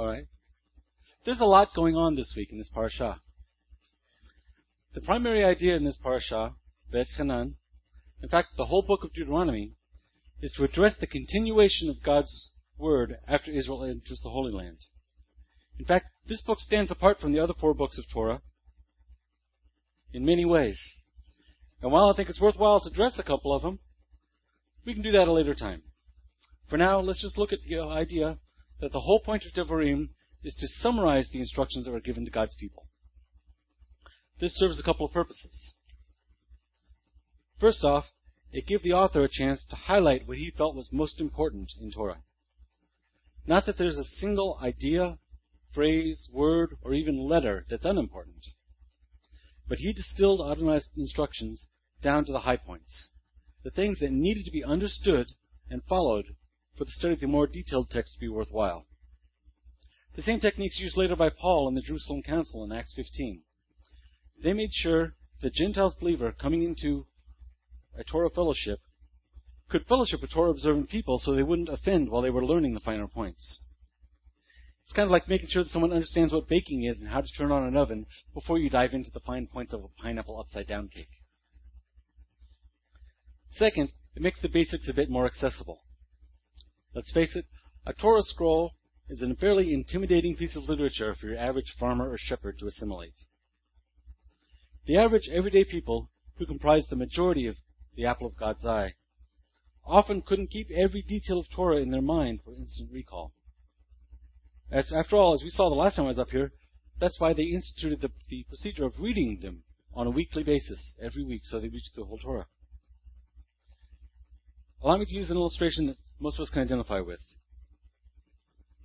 All right. There's a lot going on this week in this parasha. The primary idea in this parasha, Bet Hanan, in fact, the whole book of Deuteronomy, is to address the continuation of God's word after Israel enters the Holy Land. In fact, this book stands apart from the other four books of Torah in many ways. And while I think it's worthwhile to address a couple of them, we can do that at a later time. For now, let's just look at the idea that the whole point of Devarim is to summarize the instructions that were given to God's people. This serves a couple of purposes. First off, it gave the author a chance to highlight what he felt was most important in Torah. Not that there's a single idea, phrase, word, or even letter that's unimportant. But he distilled Adonai's instructions down to the high points, the things that needed to be understood and followed for the study of the more detailed text to be worthwhile. The same techniques used later by Paul in the Jerusalem Council in Acts 15. They made sure the Gentiles believer coming into a Torah fellowship could fellowship with Torah observant people so they wouldn't offend while they were learning the finer points. It's kind of like making sure that someone understands what baking is and how to turn on an oven before you dive into the fine points of a pineapple upside down cake. Second, it makes the basics a bit more accessible. Let's face it, a Torah scroll is a fairly intimidating piece of literature for your average farmer or shepherd to assimilate. The average everyday people who comprise the majority of the apple of God's eye often couldn't keep every detail of Torah in their mind for instant recall. As, after all, as we saw the last time I was up here, that's why they instituted the, the procedure of reading them on a weekly basis, every week, so they reach the whole Torah. Allow me to use an illustration that most of us can identify with.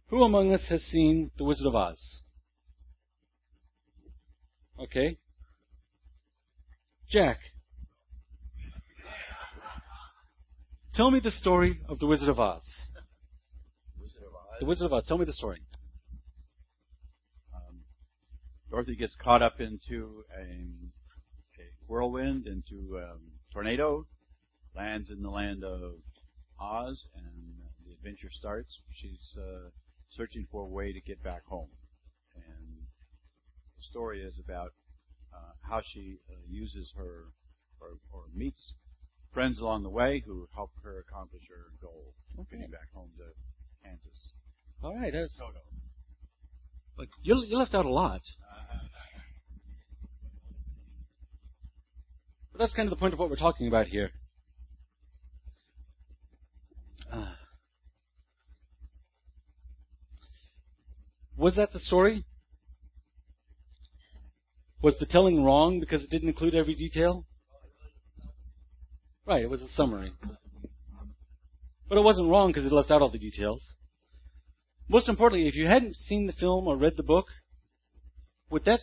Who among us has seen The Wizard of Oz? Okay. Jack. Tell me the story of The Wizard of Oz. Wizard of Oz. The Wizard of Oz. Tell me the story. Um, Dorothy gets caught up into a, a whirlwind, into a tornado, lands in the land of Oz, and the adventure starts. She's uh, searching for a way to get back home. And the story is about uh, how she uh, uses her or, or, meets friends along the way who help her accomplish her goal of getting back home to Kansas. All right, that's. Toto. But you, you left out a lot. But that's kind of the point of what we're talking about here. Uh, was that the story? Was the telling wrong because it didn't include every detail? Right, it was a summary. But it wasn't wrong because it left out all the details. Most importantly, if you hadn't seen the film or read the book, would that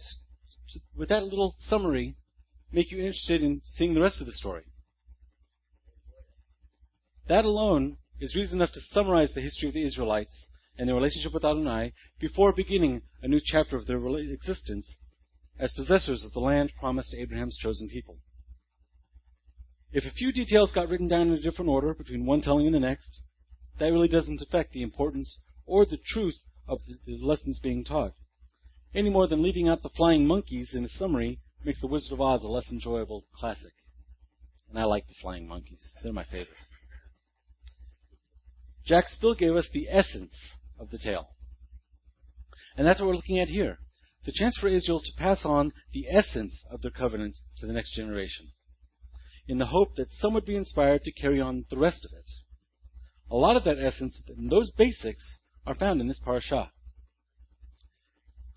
would that little summary make you interested in seeing the rest of the story? That alone is reason enough to summarize the history of the Israelites and their relationship with Adonai before beginning a new chapter of their existence as possessors of the land promised to Abraham's chosen people. If a few details got written down in a different order between one telling and the next, that really doesn't affect the importance or the truth of the, lessons being taught, any more than leaving out the flying monkeys in a summary makes The Wizard of Oz a less enjoyable classic. And I like the flying monkeys. They're my favorite. Jack still gave us the essence of the tale. And that's what we're looking at here. The chance for Israel to pass on the essence of their covenant to the next generation. In the hope that some would be inspired to carry on the rest of it. A lot of that essence and those basics are found in this parasha.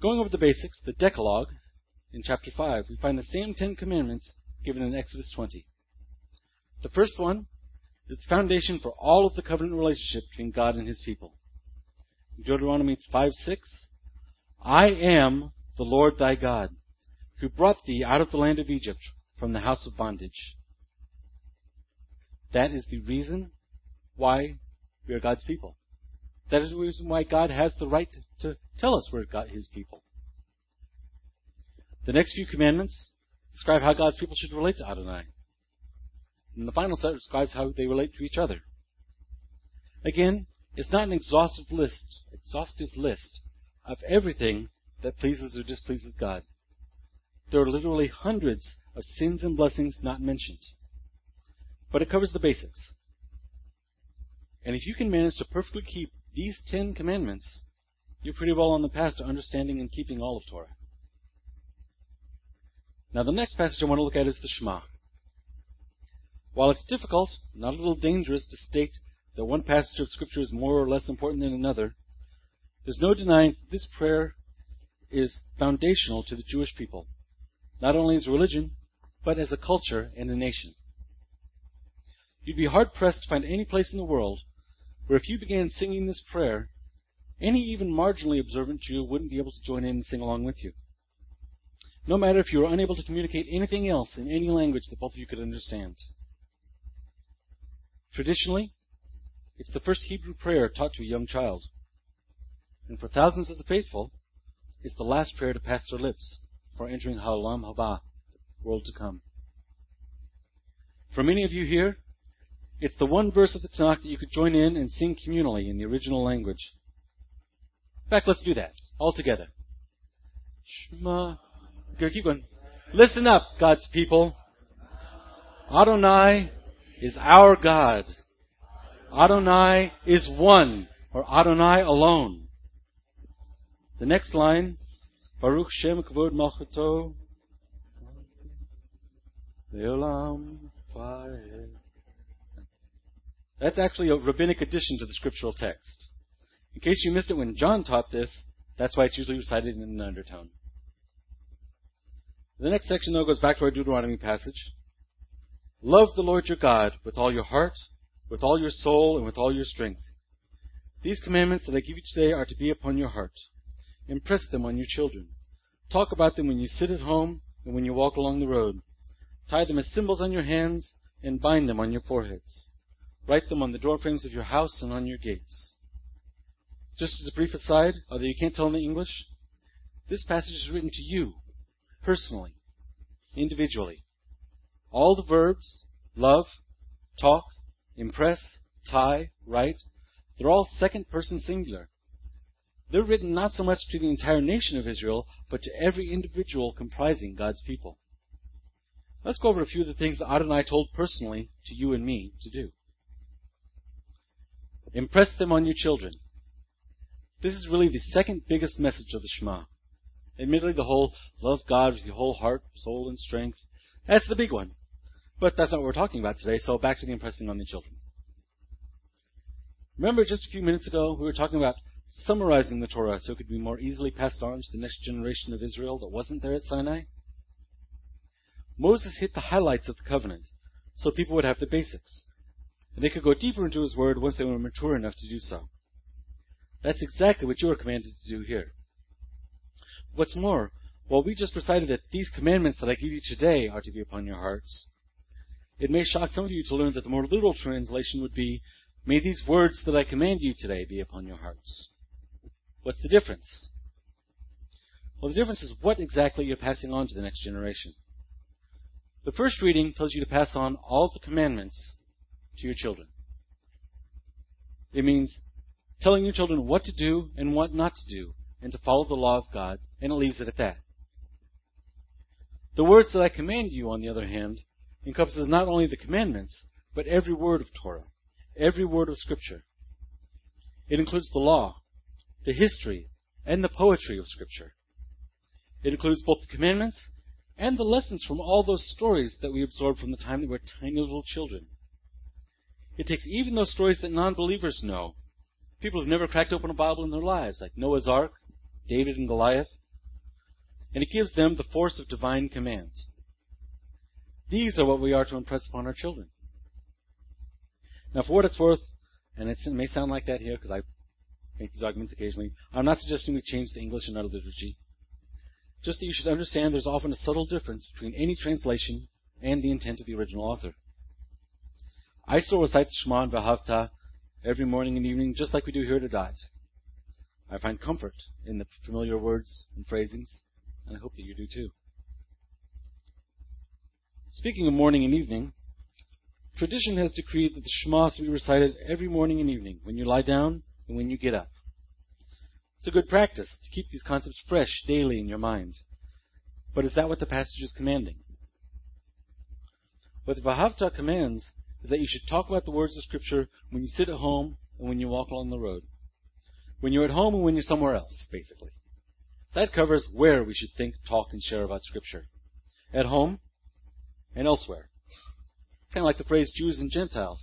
Going over the basics, the Decalogue, in chapter 5, we find the same Ten Commandments given in Exodus 20. The first one is the foundation for all of the covenant relationship between God and his people. Deuteronomy 5 6, I am the Lord thy God, who brought thee out of the land of Egypt from the house of bondage. That is the reason why we are God's people. That is the reason why God has the right to, to tell us we're God, His people. The next few commandments describe how God's people should relate to Adonai. And the final set describes how they relate to each other. Again, it's not an exhaustive list, exhaustive list of everything that pleases or displeases God. There are literally hundreds of sins and blessings not mentioned. But it covers the basics. And if you can manage to perfectly keep these Ten Commandments, you're pretty well on the path to understanding and keeping all of Torah. Now, the next passage I want to look at is the Shema. While it's difficult, not a little dangerous, to state that one passage of Scripture is more or less important than another, there's no denying this prayer is foundational to the Jewish people, not only as a religion, but as a culture and a nation. You'd be hard pressed to find any place in the world where if you began singing this prayer, any even marginally observant Jew wouldn't be able to join in and sing along with you no matter if you were unable to communicate anything else in any language that both of you could understand. Traditionally, it's the first Hebrew prayer taught to a young child. And for thousands of the faithful, it's the last prayer to pass their lips before entering Ha'olam Haba, world to come. For many of you here, it's the one verse of the Tanakh that you could join in and sing communally in the original language. In fact, let's do that all together. Shema Go, keep going. Listen up, God's people. Adonai is our God. Adonai is one, or Adonai alone. The next line, Baruch Shem Kavod Malchuto, Leolam That's actually a rabbinic addition to the scriptural text. In case you missed it when John taught this, that's why it's usually recited in an undertone. The next section, though, goes back to our Deuteronomy passage. Love the Lord your God with all your heart, with all your soul, and with all your strength. These commandments that I give you today are to be upon your heart. Impress them on your children. Talk about them when you sit at home and when you walk along the road. Tie them as symbols on your hands and bind them on your foreheads. Write them on the doorframes of your house and on your gates. Just as a brief aside, although you can't tell in the English, this passage is written to you personally, individually. All the verbs, love, talk, impress, tie, write, they're all second person singular. They're written not so much to the entire nation of Israel, but to every individual comprising God's people. Let's go over a few of the things that Adonai told personally to you and me to do. Impress them on your children. This is really the second biggest message of the Shema. Admittedly, the whole love God with your whole heart, soul, and strength, that's the big one. But that's not what we're talking about today, so back to the impressing on the children. Remember just a few minutes ago, we were talking about summarizing the Torah so it could be more easily passed on to the next generation of Israel that wasn't there at Sinai? Moses hit the highlights of the covenant so people would have the basics. And they could go deeper into his word once they were mature enough to do so. That's exactly what you are commanded to do here. What's more, while we just recited that these commandments that I give you today are to be upon your hearts, it may shock some of you to learn that the more literal translation would be, May these words that I command you today be upon your hearts. What's the difference? Well, the difference is what exactly you're passing on to the next generation. The first reading tells you to pass on all the commandments to your children. It means telling your children what to do and what not to do and to follow the law of God, and it leaves it at that. The words that I command you, on the other hand, encompasses not only the commandments, but every word of Torah, every word of Scripture. It includes the law, the history, and the poetry of Scripture. It includes both the commandments and the lessons from all those stories that we absorbed from the time that we were tiny little children. It takes even those stories that non believers know. People who've never cracked open a Bible in their lives, like Noah's Ark, David and Goliath, and it gives them the force of divine command. These are what we are to impress upon our children. Now, for what it's worth, and it may sound like that here because I make these arguments occasionally, I'm not suggesting we change the English and our liturgy. Just that you should understand there's often a subtle difference between any translation and the intent of the original author. I still recite Shema and Vahavta every morning and evening, just like we do here at Adat. I find comfort in the familiar words and phrasings, and I hope that you do too. Speaking of morning and evening, tradition has decreed that the Shema should be recited every morning and evening, when you lie down and when you get up. It's a good practice to keep these concepts fresh daily in your mind. But is that what the passage is commanding? What the Vahavta commands is that you should talk about the words of Scripture when you sit at home and when you walk along the road. When you're at home and when you're somewhere else, basically. That covers where we should think, talk, and share about Scripture. At home and elsewhere. It's kind of like the phrase Jews and Gentiles.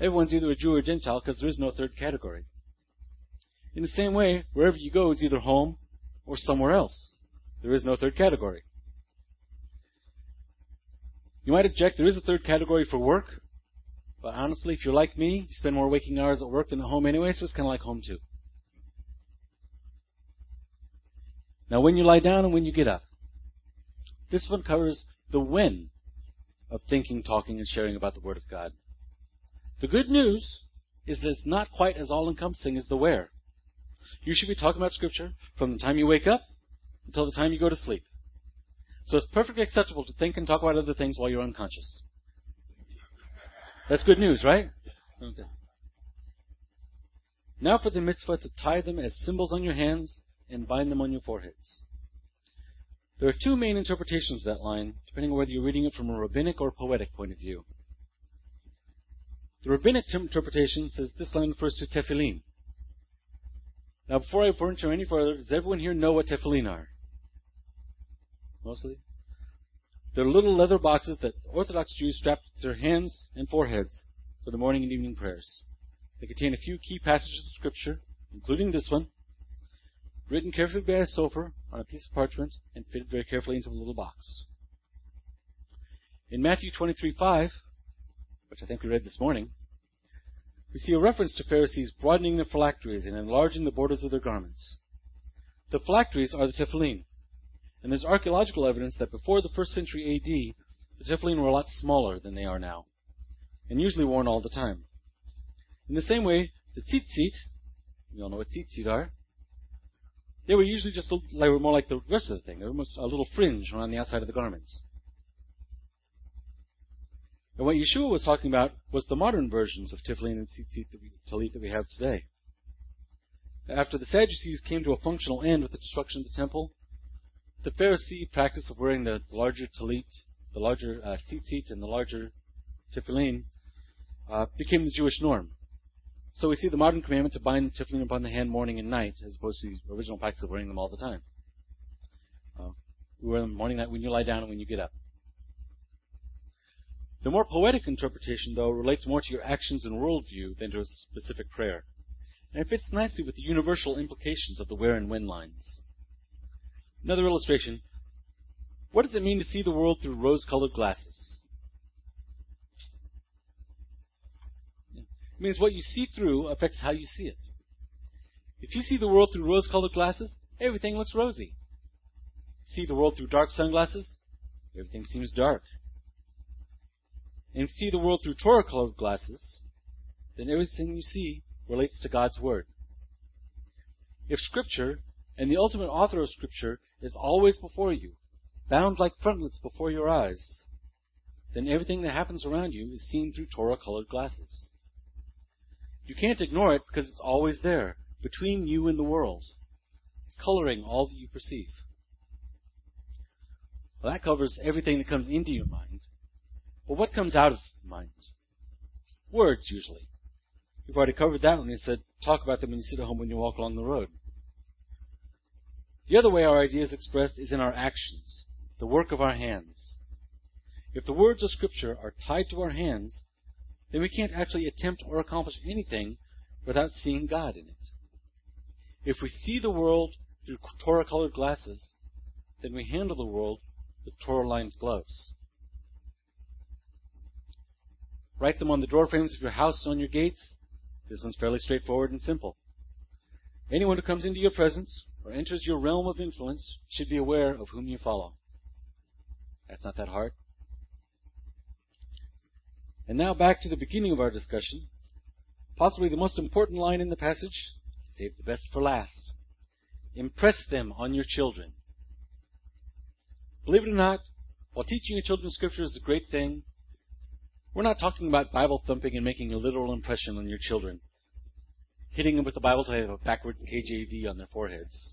Everyone's either a Jew or a Gentile because there is no third category. In the same way, wherever you go is either home or somewhere else. There is no third category. You might object there is a third category for work, but honestly, if you're like me, you spend more waking hours at work than at home anyway, so it's kind of like home too. Now, when you lie down and when you get up, this one covers the when of thinking, talking, and sharing about the Word of God. The good news is that it's not quite as all encompassing as the where. You should be talking about Scripture from the time you wake up until the time you go to sleep. So it's perfectly acceptable to think and talk about other things while you're unconscious. That's good news, right? Okay. Now for the mitzvah to tie them as symbols on your hands and bind them on your foreheads. There are two main interpretations of that line, depending on whether you're reading it from a rabbinic or poetic point of view. The rabbinic interpretation says this line refers to tefillin. Now, before I venture any further, does everyone here know what tefillin are? Mostly? They're little leather boxes that Orthodox Jews strap to their hands and foreheads for the morning and evening prayers. They contain a few key passages of Scripture, including this one, written carefully by a sofer on a piece of parchment and fitted very carefully into the little box. In Matthew 23:5, which I think we read this morning, we see a reference to Pharisees broadening their phylacteries and enlarging the borders of their garments. The phylacteries are the tefillin, and there's archaeological evidence that before the first century AD, the tefillin were a lot smaller than they are now, and usually worn all the time. In the same way, the tzitzit, we all know what tzitzit are, they were usually just they were more like the rest of the thing. They were almost a little fringe around the outside of the garments. And what Yeshua was talking about was the modern versions of tefillin and tzitzit that we, talit that we have today. After the Sadducees came to a functional end with the destruction of the temple, the Pharisee practice of wearing the, larger talit, the larger uh, tzitzit, and the larger tefillin uh, became the Jewish norm. So we see the modern commandment to bind tefillin upon the hand morning and night, as opposed to the original practice of wearing them all the time. Uh, we wear them morning, night, when you lie down and when you get up. The more poetic interpretation, though, relates more to your actions and worldview than to a specific prayer, and it fits nicely with the universal implications of the where and when lines. Another illustration. What does it mean to see the world through rose colored glasses? It means what you see through affects how you see it. If you see the world through rose colored glasses, everything looks rosy. See the world through dark sunglasses, everything seems dark. And see the world through Torah colored glasses, then everything you see relates to God's Word. If Scripture and the ultimate author of Scripture is always before you, bound like frontlets before your eyes, then everything that happens around you is seen through Torah colored glasses. You can't ignore it because it's always there, between you and the world, coloring all that you perceive. Well, that covers everything that comes into your mind. But what comes out of mind? Words, usually. We've already covered that when we said talk about them when you sit at home when you walk along the road. The other way our idea is expressed is in our actions, the work of our hands. If the words of Scripture are tied to our hands, then we can't actually attempt or accomplish anything without seeing God in it. If we see the world through Torah colored glasses, then we handle the world with Torah lined gloves. Write them on the door frames of your house and on your gates. This one's fairly straightforward and simple. Anyone who comes into your presence or enters your realm of influence should be aware of whom you follow. That's not that hard. And now back to the beginning of our discussion. Possibly the most important line in the passage save the best for last. Impress them on your children. Believe it or not, while teaching your children scripture is a great thing, we're not talking about Bible thumping and making a literal impression on your children. hitting them with the Bible to have a backwards KJV on their foreheads.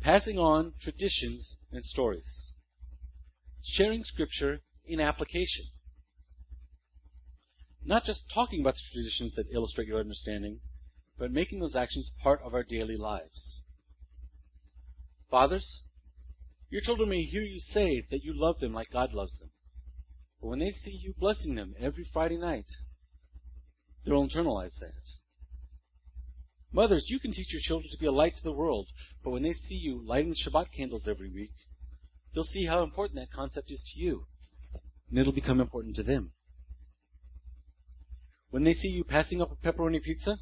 Passing on traditions and stories. Sharing scripture in application. Not just talking about the traditions that illustrate your understanding, but making those actions part of our daily lives. Fathers, your children may hear you say that you love them like God loves them. But when they see you blessing them every Friday night, they'll internalize that. Mothers, you can teach your children to be a light to the world, but when they see you lighting Shabbat candles every week, they'll see how important that concept is to you, and it'll become important to them. When they see you passing up a pepperoni pizza,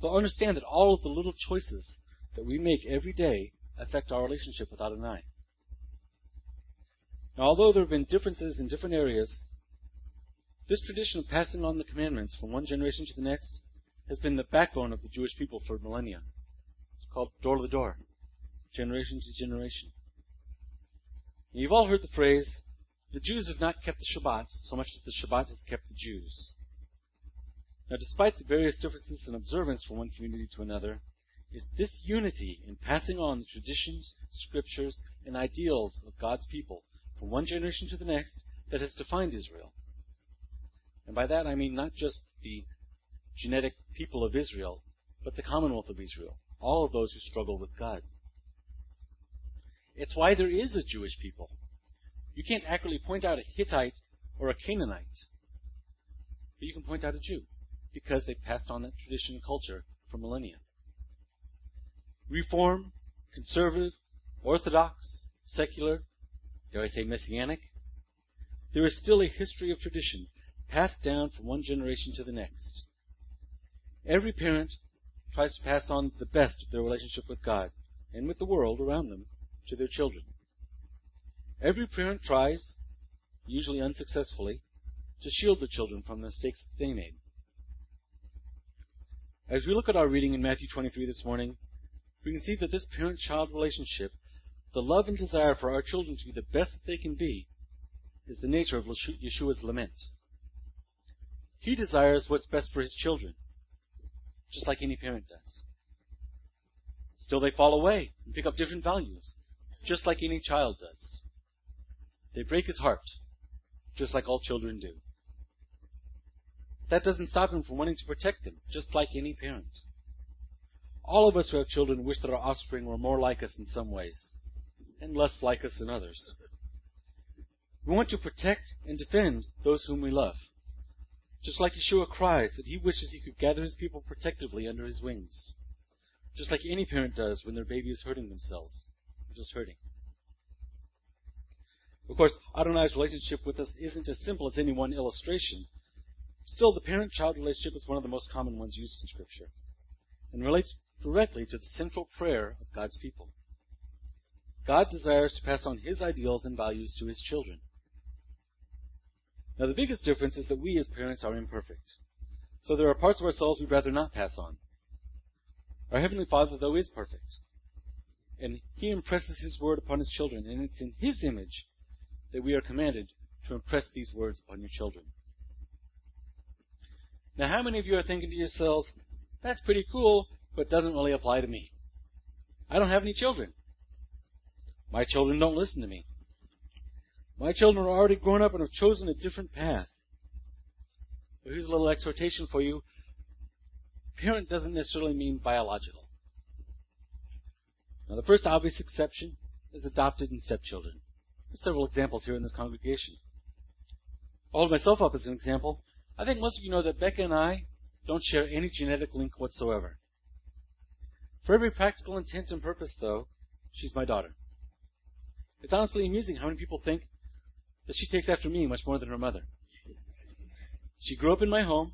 they'll understand that all of the little choices that we make every day affect our relationship with Adonai. Now, although there have been differences in different areas, this tradition of passing on the commandments from one generation to the next has been the backbone of the Jewish people for millennia. It's called door to door, generation to generation. You've all heard the phrase, the Jews have not kept the Shabbat so much as the Shabbat has kept the Jews. Now, despite the various differences in observance from one community to another, it's this unity in passing on the traditions, scriptures, and ideals of God's people from one generation to the next that has defined Israel. And by that I mean not just the genetic people of Israel, but the commonwealth of Israel, all of those who struggle with God. It's why there is a Jewish people. You can't accurately point out a Hittite or a Canaanite, but you can point out a Jew because they passed on that tradition and culture for millennia. Reform, conservative, orthodox, secular, dare I say messianic, there is still a history of tradition passed down from one generation to the next. Every parent tries to pass on the best of their relationship with God and with the world around them to their children. Every parent tries, usually unsuccessfully, to shield the children from the mistakes that they made. As we look at our reading in Matthew 23 this morning, we can see that this parent child relationship, the love and desire for our children to be the best that they can be, is the nature of Yeshua's lament. He desires what's best for his children, just like any parent does. Still, they fall away and pick up different values, just like any child does. They break his heart, just like all children do. That doesn't stop him from wanting to protect them, just like any parent. All of us who have children wish that our offspring were more like us in some ways, and less like us in others. We want to protect and defend those whom we love. Just like Yeshua cries that he wishes he could gather his people protectively under his wings. Just like any parent does when their baby is hurting themselves. Just hurting. Of course, Adonai's relationship with us isn't as simple as any one illustration. Still, the parent-child relationship is one of the most common ones used in Scripture, and relates directly to the central prayer of God's people. God desires to pass on His ideals and values to His children. Now, the biggest difference is that we as parents are imperfect. So there are parts of ourselves we'd rather not pass on. Our Heavenly Father, though, is perfect. And He impresses His word upon His children, and it's in His image that we are commanded to impress these words upon your children. Now, how many of you are thinking to yourselves, that's pretty cool, but doesn't really apply to me? I don't have any children. My children don't listen to me. My children are already grown up and have chosen a different path. Here's a little exhortation for you. Parent doesn't necessarily mean biological. Now, the first obvious exception is adopted and stepchildren. There's several examples here in this congregation. I'll hold myself up as an example. I think most of you know that Becca and I don't share any genetic link whatsoever. For every practical intent and purpose, though, she's my daughter. It's honestly amusing how many people think that she takes after me much more than her mother. She grew up in my home.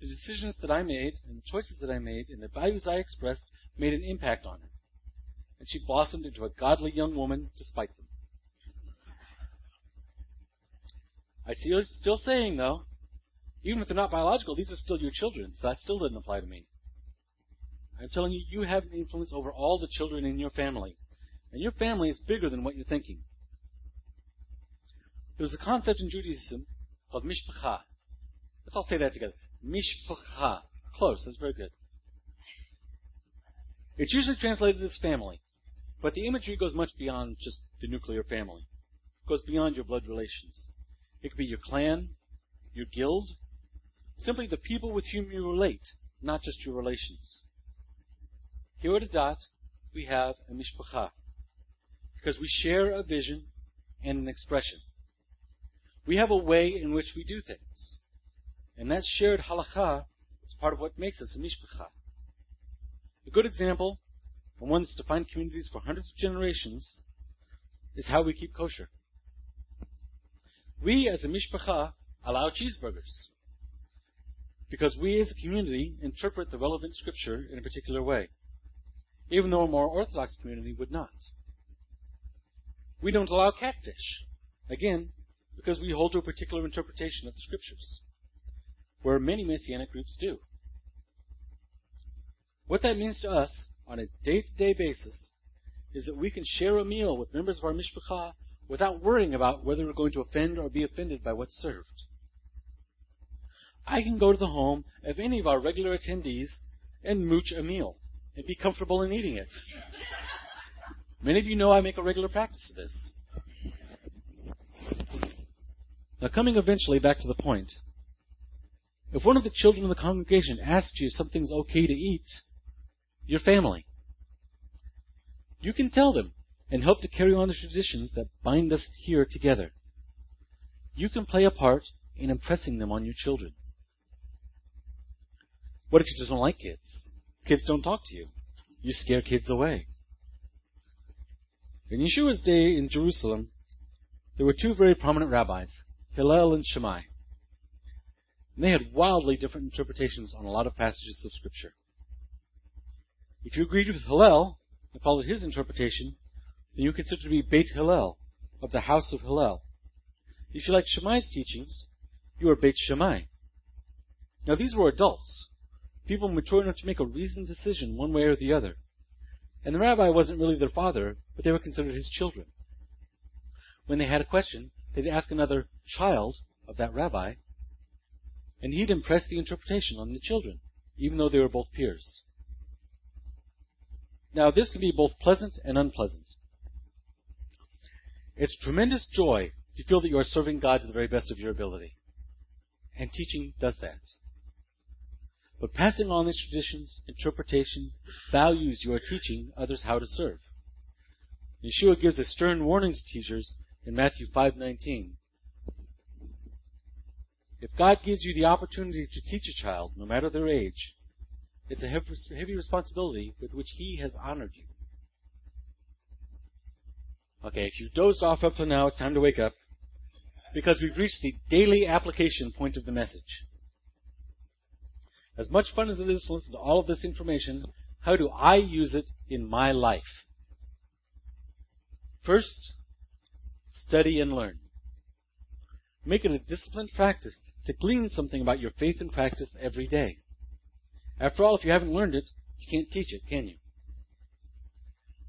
The decisions that I made and the choices that I made and the values I expressed made an impact on her. And she blossomed into a godly young woman despite them. I see you still saying, though, even if they're not biological, these are still your children, so that still doesn't apply to me. I'm telling you, you have an influence over all the children in your family. And your family is bigger than what you're thinking. There's a concept in Judaism called mishpacha. Let's all say that together. Mishpacha. Close. That's very good. It's usually translated as family, but the imagery goes much beyond just the nuclear family. It goes beyond your blood relations. It could be your clan, your guild, simply the people with whom you relate, not just your relations. Here at Adat, we have a mishpacha, because we share a vision and an expression. We have a way in which we do things. And that shared halacha is part of what makes us a mishpacha. A good example, one that's defined communities for hundreds of generations, is how we keep kosher. We, as a mishpacha, allow cheeseburgers. Because we, as a community, interpret the relevant scripture in a particular way, even though a more orthodox community would not. We don't allow catfish. Again, because we hold to a particular interpretation of the scriptures, where many Messianic groups do. What that means to us on a day to day basis is that we can share a meal with members of our mishpacha without worrying about whether we're going to offend or be offended by what's served. I can go to the home of any of our regular attendees and mooch a meal and be comfortable in eating it. Many of you know I make a regular practice of this. Now, coming eventually back to the point, if one of the children of the congregation asks you if something's okay to eat, your family. You can tell them and help to carry on the traditions that bind us here together. You can play a part in impressing them on your children. What if you just don't like kids? Kids don't talk to you. You scare kids away. In Yeshua's day in Jerusalem, there were two very prominent rabbis, Hillel and Shammai. And they had wildly different interpretations on a lot of passages of Scripture. If you agreed with Hillel and followed his interpretation, then you considered to be Beit Hillel, of the house of Hillel. If you liked Shammai's teachings, you were Beit Shammai. Now these were adults, people mature enough to make a reasoned decision one way or the other. And the rabbi wasn't really their father, but they were considered his children. When they had a question, they'd ask another child of that rabbi, and he'd impress the interpretation on the children, even though they were both peers. Now, this can be both pleasant and unpleasant. It's tremendous joy to feel that you are serving God to the very best of your ability. And teaching does that. But passing on these traditions, interpretations, values you are teaching others how to serve. Yeshua gives a stern warning to teachers in Matthew 5:19. If God gives you the opportunity to teach a child, no matter their age, it's a heavy responsibility with which He has honored you. Okay, if you've dozed off up till now, it's time to wake up because we've reached the daily application point of the message. As much fun as it is to listen to all of this information, how do I use it in my life? First, study and learn. Make it a disciplined practice to glean something about your faith and practice every day. After all, if you haven't learned it, you can't teach it, can you?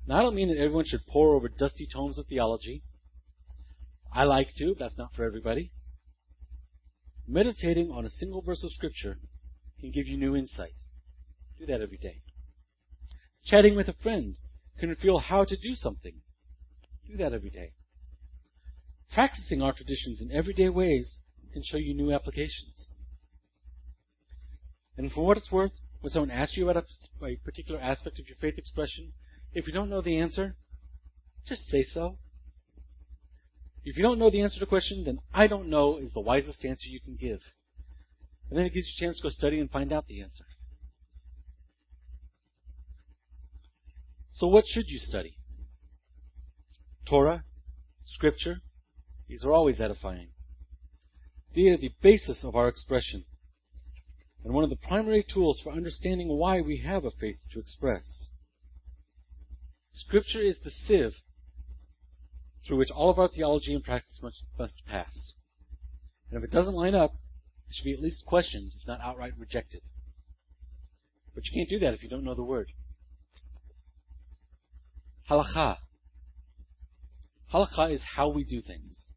Now, I don't mean that everyone should pore over dusty tomes of theology. I like to, but that's not for everybody. Meditating on a single verse of Scripture can give you new insight. Do that every day. Chatting with a friend can reveal how to do something. Do that every day. Practicing our traditions in everyday ways can show you new applications. And for what it's worth, when someone asks you about a, a particular aspect of your faith expression, if you don't know the answer, just say so. If you don't know the answer to the question, then I don't know is the wisest answer you can give. And then it gives you a chance to go study and find out the answer. So what should you study? Torah, Scripture, these are always edifying. They are the basis of our expression, and one of the primary tools for understanding why we have a faith to express. Scripture is the sieve through which all of our theology and practice must, must pass. And if it doesn't line up, it should be at least questioned, if not outright rejected. But you can't do that if you don't know the word. Halakha. Halakha is how we do things.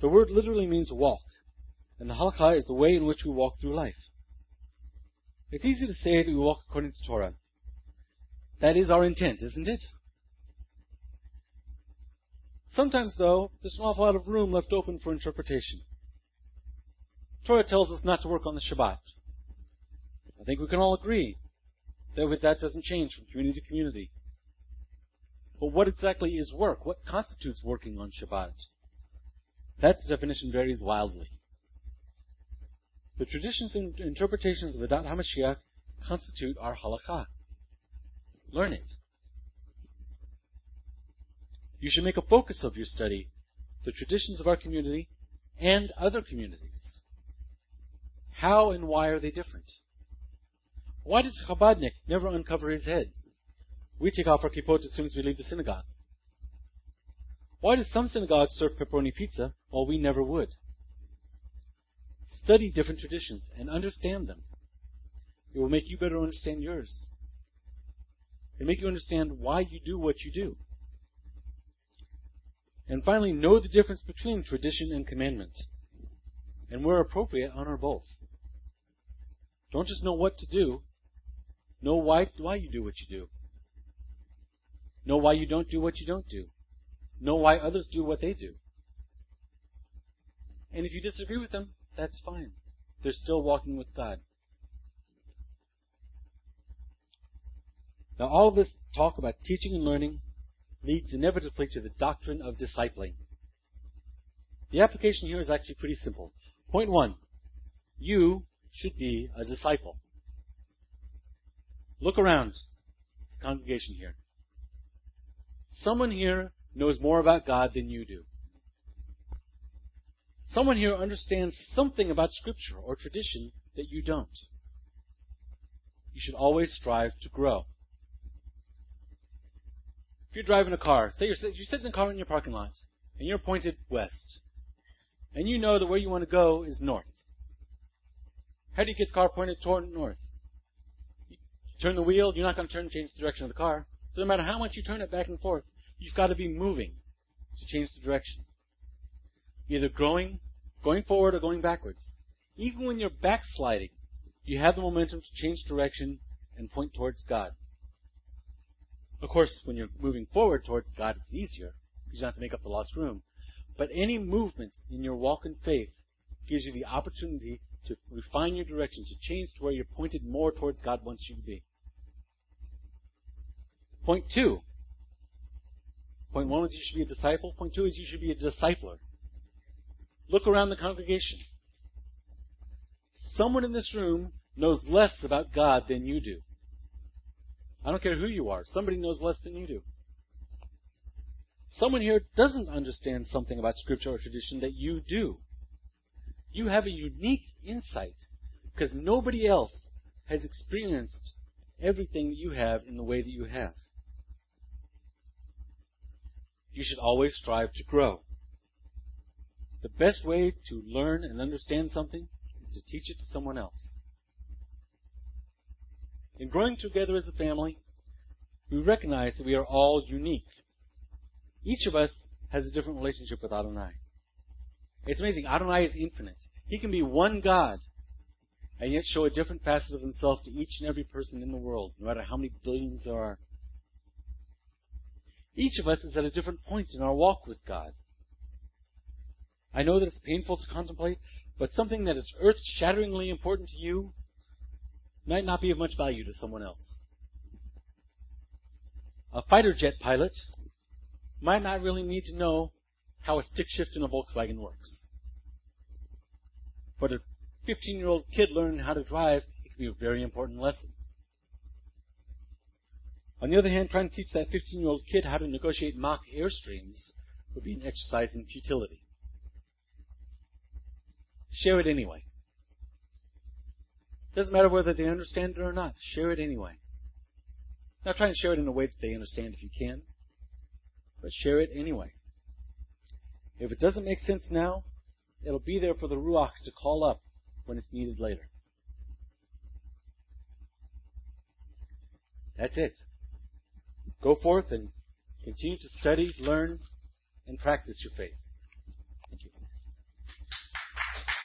The word literally means walk. And the halakha is the way in which we walk through life. It's easy to say that we walk according to Torah. That is our intent, isn't it? Sometimes, though, there's an awful lot of room left open for interpretation. Torah tells us not to work on the Shabbat. I think we can all agree that that doesn't change from community to community. But what exactly is work? What constitutes working on Shabbat? That definition varies wildly. The traditions and interpretations of the Adat HaMashiach constitute our halakha. Learn it. You should make a focus of your study the traditions of our community and other communities. How and why are they different? Why does Chabadnik never uncover his head? We take off our kippot as soon as we leave the synagogue. Why do some synagogues serve pepperoni pizza while we never would? Study different traditions and understand them. It will make you better understand yours. It will make you understand why you do what you do. And finally, know the difference between tradition and commandment. And where appropriate, honor both. Don't just know what to do. Know why, why you do what you do. Know why you don't do what you don't do. Know why others do what they do. And if you disagree with them, that's fine. They're still walking with God. Now, all of this talk about teaching and learning leads inevitably to the doctrine of discipling. The application here is actually pretty simple. Point one you should be a disciple. Look around the congregation here. Someone here knows more about God than you do. Someone here understands something about Scripture or tradition that you don't. You should always strive to grow. If you're driving a car, say you're, you sit in a car in your parking lot, and you're pointed west, and you know that where you want to go is north. How do you get the car pointed toward north? You turn the wheel, you're not going to turn and change the direction of the car. So no matter how much you turn it back and forth, you've got to be moving to change the direction. Either growing, going forward, or going backwards. Even when you're backsliding, you have the momentum to change direction and point towards God. Of course, when you're moving forward towards God, it's easier because you don't have to make up the lost room. But any movement in your walk in faith gives you the opportunity to refine your direction, to change to where you're pointed more towards God wants you to be. Point two. Point one is you should be a disciple. Point two is you should be a discipler. Look around the congregation. Someone in this room knows less about God than you do. I don't care who you are. Somebody knows less than you do. Someone here doesn't understand something about scripture or tradition that you do. You have a unique insight because nobody else has experienced everything that you have in the way that you have. You should always strive to grow. The best way to learn and understand something is to teach it to someone else. In growing together as a family, we recognize that we are all unique. Each of us has a different relationship with Adonai. It's amazing. Adonai is infinite. He can be one God and yet show a different facet of himself to each and every person in the world, no matter how many billions there are. Each of us is at a different point in our walk with God. I know that it's painful to contemplate, but something that is earth shatteringly important to you might not be of much value to someone else. A fighter jet pilot might not really need to know how a stick shift in a Volkswagen works. But a 15 year old kid learning how to drive, it can be a very important lesson. On the other hand, trying to teach that 15 year old kid how to negotiate mock airstreams would be an exercise in futility. Share it anyway. Doesn't matter whether they understand it or not. Share it anyway. Now try and share it in a way that they understand if you can, but share it anyway. If it doesn't make sense now, it'll be there for the Ruach to call up when it's needed later. That's it. Go forth and continue to study, learn, and practice your faith.